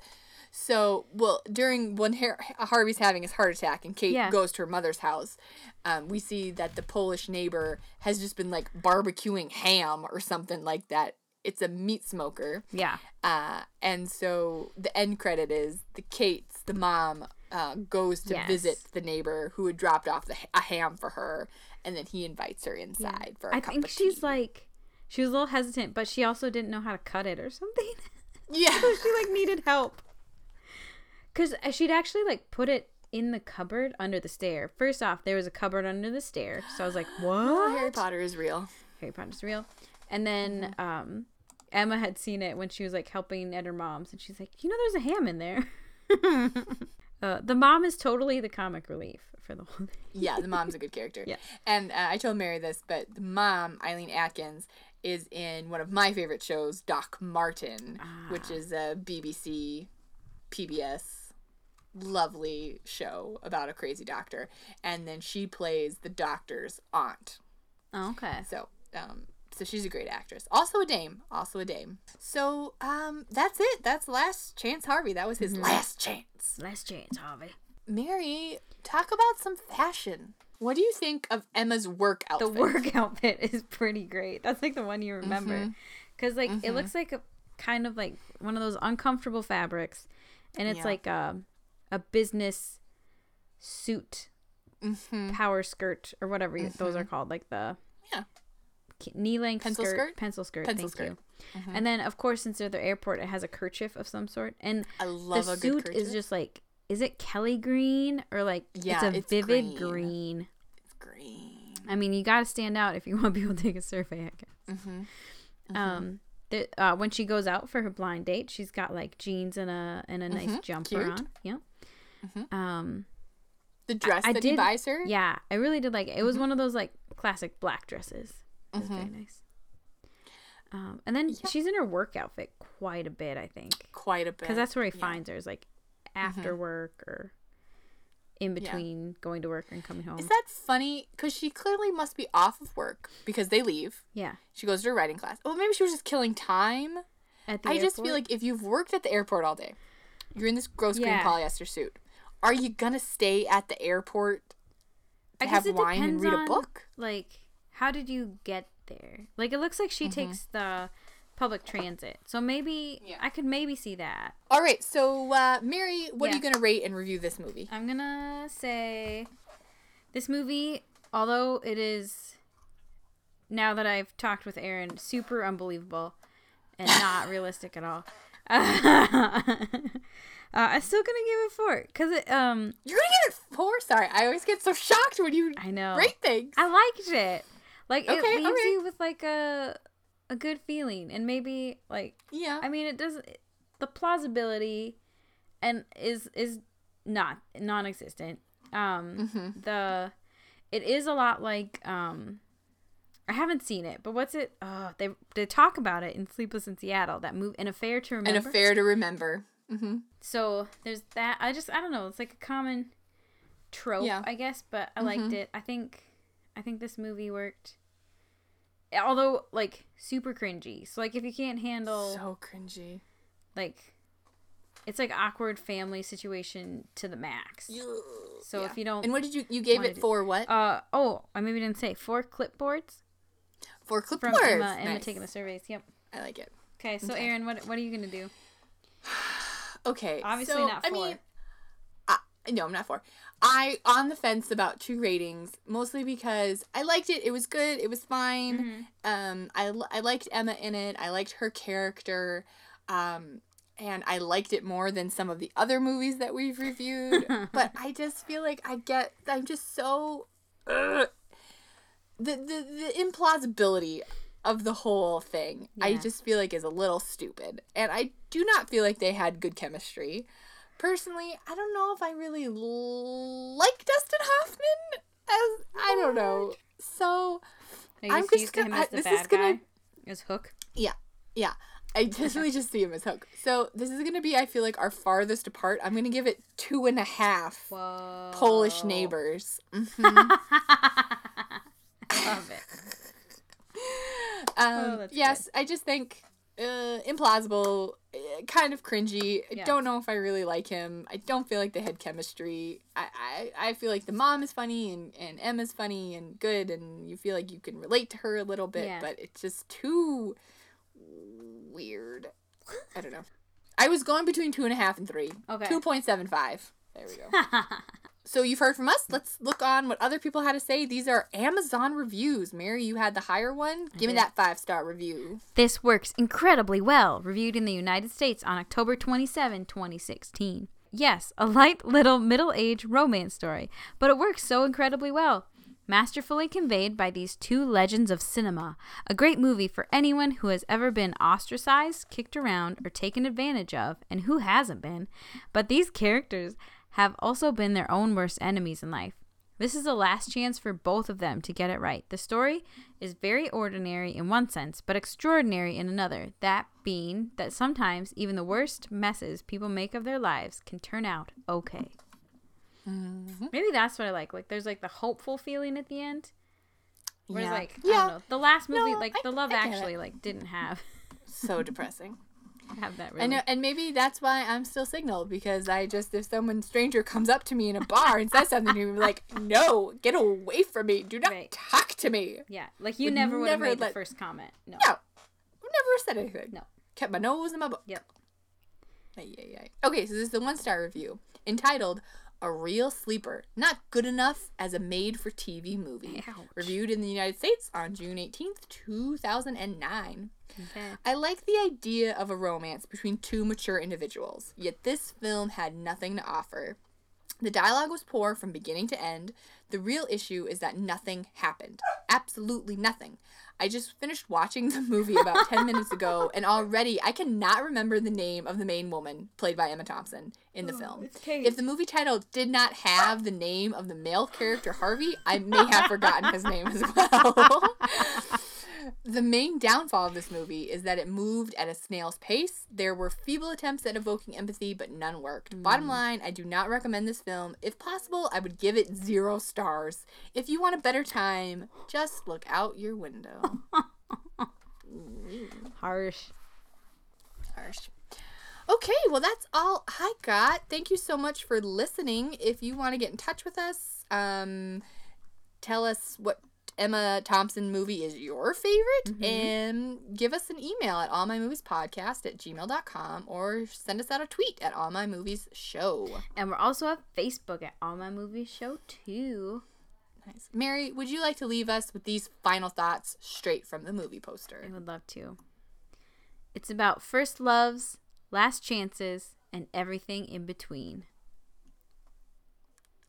So, well, during when Har- Harvey's having his heart attack and Kate Yeah. goes to her mother's house, um, we see that the Polish neighbor has just been like barbecuing ham or something like that. It's a meat smoker. Yeah. Uh, and so the end credit is the Kate's, the mom, uh, goes to Yes. visit the neighbor who had dropped off the, a ham for her, and then he invites her inside for a I think she's like, she was a little hesitant, but she also didn't know how to cut it or something. <laughs> yeah. she like needed help. Cause uh, she'd actually like put it in the cupboard under the stair. First off, there was a cupboard under the stair, so I was like, <gasps> "What?" Oh, Harry Potter is real. Harry Potter's real. And then um, Emma had seen it when she was like helping at her mom's, and she's like, "You know, there's a ham in there." <laughs> <laughs> uh, the mom is totally the comic relief for the whole thing. Yeah, the mom's a <laughs> good character. Yeah. And uh, I told Mary this, but the mom, Eileen Atkins, is in one of my favorite shows, Doc Martin, which is a BBC, PBS, lovely show about a crazy doctor. And then she plays the doctor's aunt. Oh, okay. So, um, so she's a great actress. Also a dame. Also a dame. So, um, that's it. That's Last Chance Harvey. That was his mm-hmm. last chance. Last chance, Harvey. Mary, talk about some fashion. What do you think of Emma's work The outfit? work <laughs> outfit is pretty great. That's like the one you mm-hmm. remember, because like it mm-hmm. looks like a kind of like one of those uncomfortable fabrics, and it's Yeah. like a a business suit, power skirt or whatever those are called, like the Yeah. Knee length Pencil skirt, skirt? pencil skirt, Pencil thank skirt. you. And then of course, since they're at the airport, it has a kerchief of some sort, and I love the a good suit is just like. Is it Kelly green or like Yeah, it's a it's vivid green. green. It's green. I mean, you got to stand out if you <laughs> want people to take a survey. I guess. Mm-hmm. Um, the, uh, when she goes out for her blind date, she's got like jeans and a and a nice jumper Mm-hmm. Cute. on. Yeah. Um, The dress I that he did- buys her. yeah, I really did like it. It was Mm-hmm. one of those like classic black dresses. It was very nice. Um, and then she's in her work outfit quite a bit, I think, Quite a bit. because that's where he yeah. finds her. Is like after work or in between going to work and coming home. Is that funny? Because she clearly must be off of work because they leave. yeah. She goes to her writing class. Oh, maybe she was just killing time. At the I just feel like if you've worked at the airport all day, you're in this gross green Yeah. polyester suit. Are you gonna stay at the airport to have wine and read a book? Like, how did you get there? Like, it looks like she Mm-hmm. takes the public transit, so maybe Yeah. I could maybe see that. All right, so uh, Mary, what are you gonna rate and review this movie? I'm gonna say this movie, although it is now that I've talked with Erin, super unbelievable and <laughs> not realistic at all. <laughs> uh, I'm still gonna give it four because it um You're gonna give it four. Sorry, I always get so shocked when you I know rate things. I liked it. Like it leaves alright. you with like a a good feeling and maybe like yeah. I mean it doesn't the plausibility and is is not non-existent. Um Mm-hmm. the it is a lot like um I haven't seen it, but what's it? Oh, they they talk about it in Sleepless in Seattle. That move, an affair to remember. An affair to remember. Mm-hmm. So there's that. I just I don't know. It's like a common trope, Yeah. I guess, but I liked it. I think I think this movie worked. Although like super cringy. So like if you can't handle So cringy. like it's like awkward family situation to the max. So Yeah. if you don't And what did you you gave it for what? uh oh, I maybe didn't say four clipboards for from clipboards. Emma. Emma Nice. taking the surveys. Yep. I like it. Okay, so Okay. Erin, what what are you gonna do? <sighs> Okay. Obviously so, not I mean, I, no, I'm not four. I on the fence about two ratings, mostly because I liked it. It was good. It was fine. Mm-hmm. Um, I I liked Emma in it. I liked her character. Um, and I liked it more than some of the other movies that we've reviewed. <laughs> but I just feel like I get. I'm just so. Ugh. The, the the implausibility of the whole thing, I just feel like is a little stupid, and I do not feel like they had good chemistry. Personally, I don't know if I really l- like Dustin Hoffman. As I don't know, so I'm just just used to him gonna- as the this bad is gonna- guy? As Hook? yeah, yeah. I <laughs> definitely just see him as Hook. So this is gonna be, I feel like, our farthest apart. I'm gonna give it two and a half Whoa. Polish neighbors. Mhm. <laughs> Love it. Um, Oh, yes, I just think uh, implausible, kind of cringy. I Yeah. don't know if I really like him. I don't feel like they had chemistry. I, I, I feel like the mom is funny and, and Emma's funny and good, and you feel like you can relate to her a little bit, Yeah. but it's just too weird. I don't know. I was going between two and a half and three. Okay. 2.75. There we go. <laughs> So you've heard from us. Let's look on what other people had to say. These are Amazon reviews. Mary, you had the higher one. Give me that five star review. This works incredibly well, reviewed in the United States on October 27, 2016. Yes, a light little middle aged romance story, but it works so incredibly well. Masterfully conveyed by these two legends of cinema. A great movie for anyone who has ever been ostracized, kicked around, or taken advantage of, and who hasn't been. But these characters have also been their own worst enemies in life. This is a last chance for both of them to get it right. The story is very ordinary in one sense, but extraordinary in another. That being that sometimes even the worst messes people make of their lives can turn out okay. Mm-hmm. Maybe that's what I like. Like, there's like the hopeful feeling at the end. Whereas, Yeah. like, I Yeah. don't know, the last movie, No, like, I- the Love it. Actually, like, didn't have So depressing. <laughs> <laughs> have that really. I know, and maybe that's why I'm still signaled because I just if someone stranger comes up to me in a bar and says something to me like, <laughs> "No, get away from me! Do not Right. talk to me." Yeah, like you Would never would have made the first comment. No. No, never said anything. No. kept my nose in my book. Yep. Ay, ay, ay. Okay, so this is the one star review entitled A Real Sleeper Not Good Enough as a Made for TV Movie. Ouch. Reviewed in the United States on June 18th, 2009. Okay. I like the idea of a romance between two mature individuals, yet this film had nothing to offer. The dialogue was poor from beginning to end. The real issue is that nothing happened. Absolutely nothing. I just finished watching the movie about 10 minutes ago, and already I cannot remember the name of the main woman, played by Emma Thompson, in the oh, film. If the movie title did not have the name of the male character Harvey, I may have forgotten his name as well. <laughs> The main downfall of this movie is that it moved at a snail's pace. There were feeble attempts at evoking empathy, but none worked. Bottom line, I do not recommend this film. If possible, I would give it zero stars. If you want a better time, just look out your window. <laughs> Harsh. Harsh. Okay, well, that's all I got. Thank you so much for listening. If you want to get in touch with us, um, tell us what Emma Thompson movie is your favorite mm-hmm. and give us an email at allmymoviespodcast at gmail.com or send us out a tweet at All My Movies Show. And we're also at Facebook at All My Movies Show too. Nice. Mary, would you like to leave us with these final thoughts straight from the movie poster? I would love to. It's about first loves, last chances, and everything in between.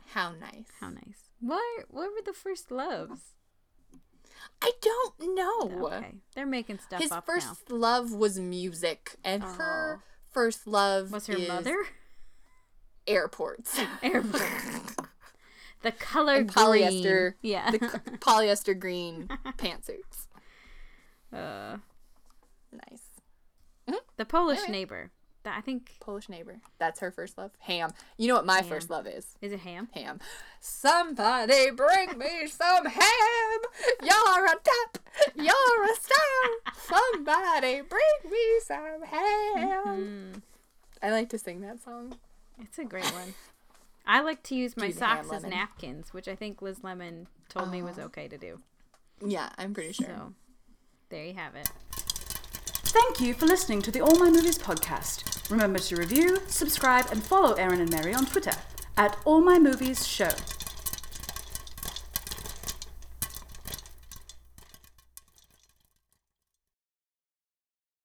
How nice. How nice. What what were the first loves? I don't know. Okay. They're making stuff His up first now. love was music, and her first love Was her mother? airports. <laughs> Airports. The color and polyester. green. Yeah. The <laughs> polyester green pantsuits. uh, Nice. the Polish neighbor. That I think Polish neighbor. That's her first love. Ham. You know what my first love is? is it ham? Ham. Somebody bring me some ham. You're a tap. You're a star. Somebody bring me some ham. Mm-hmm. I like to sing that song. It's a great one. I like to use my socks as napkins, which I think Liz Lemon told me was okay to do. Yeah, I'm pretty sure. So there you have it. Thank you for listening to the All My Movies podcast. Remember to review, subscribe, and follow Erin and Mary on Twitter at All My Movies Show.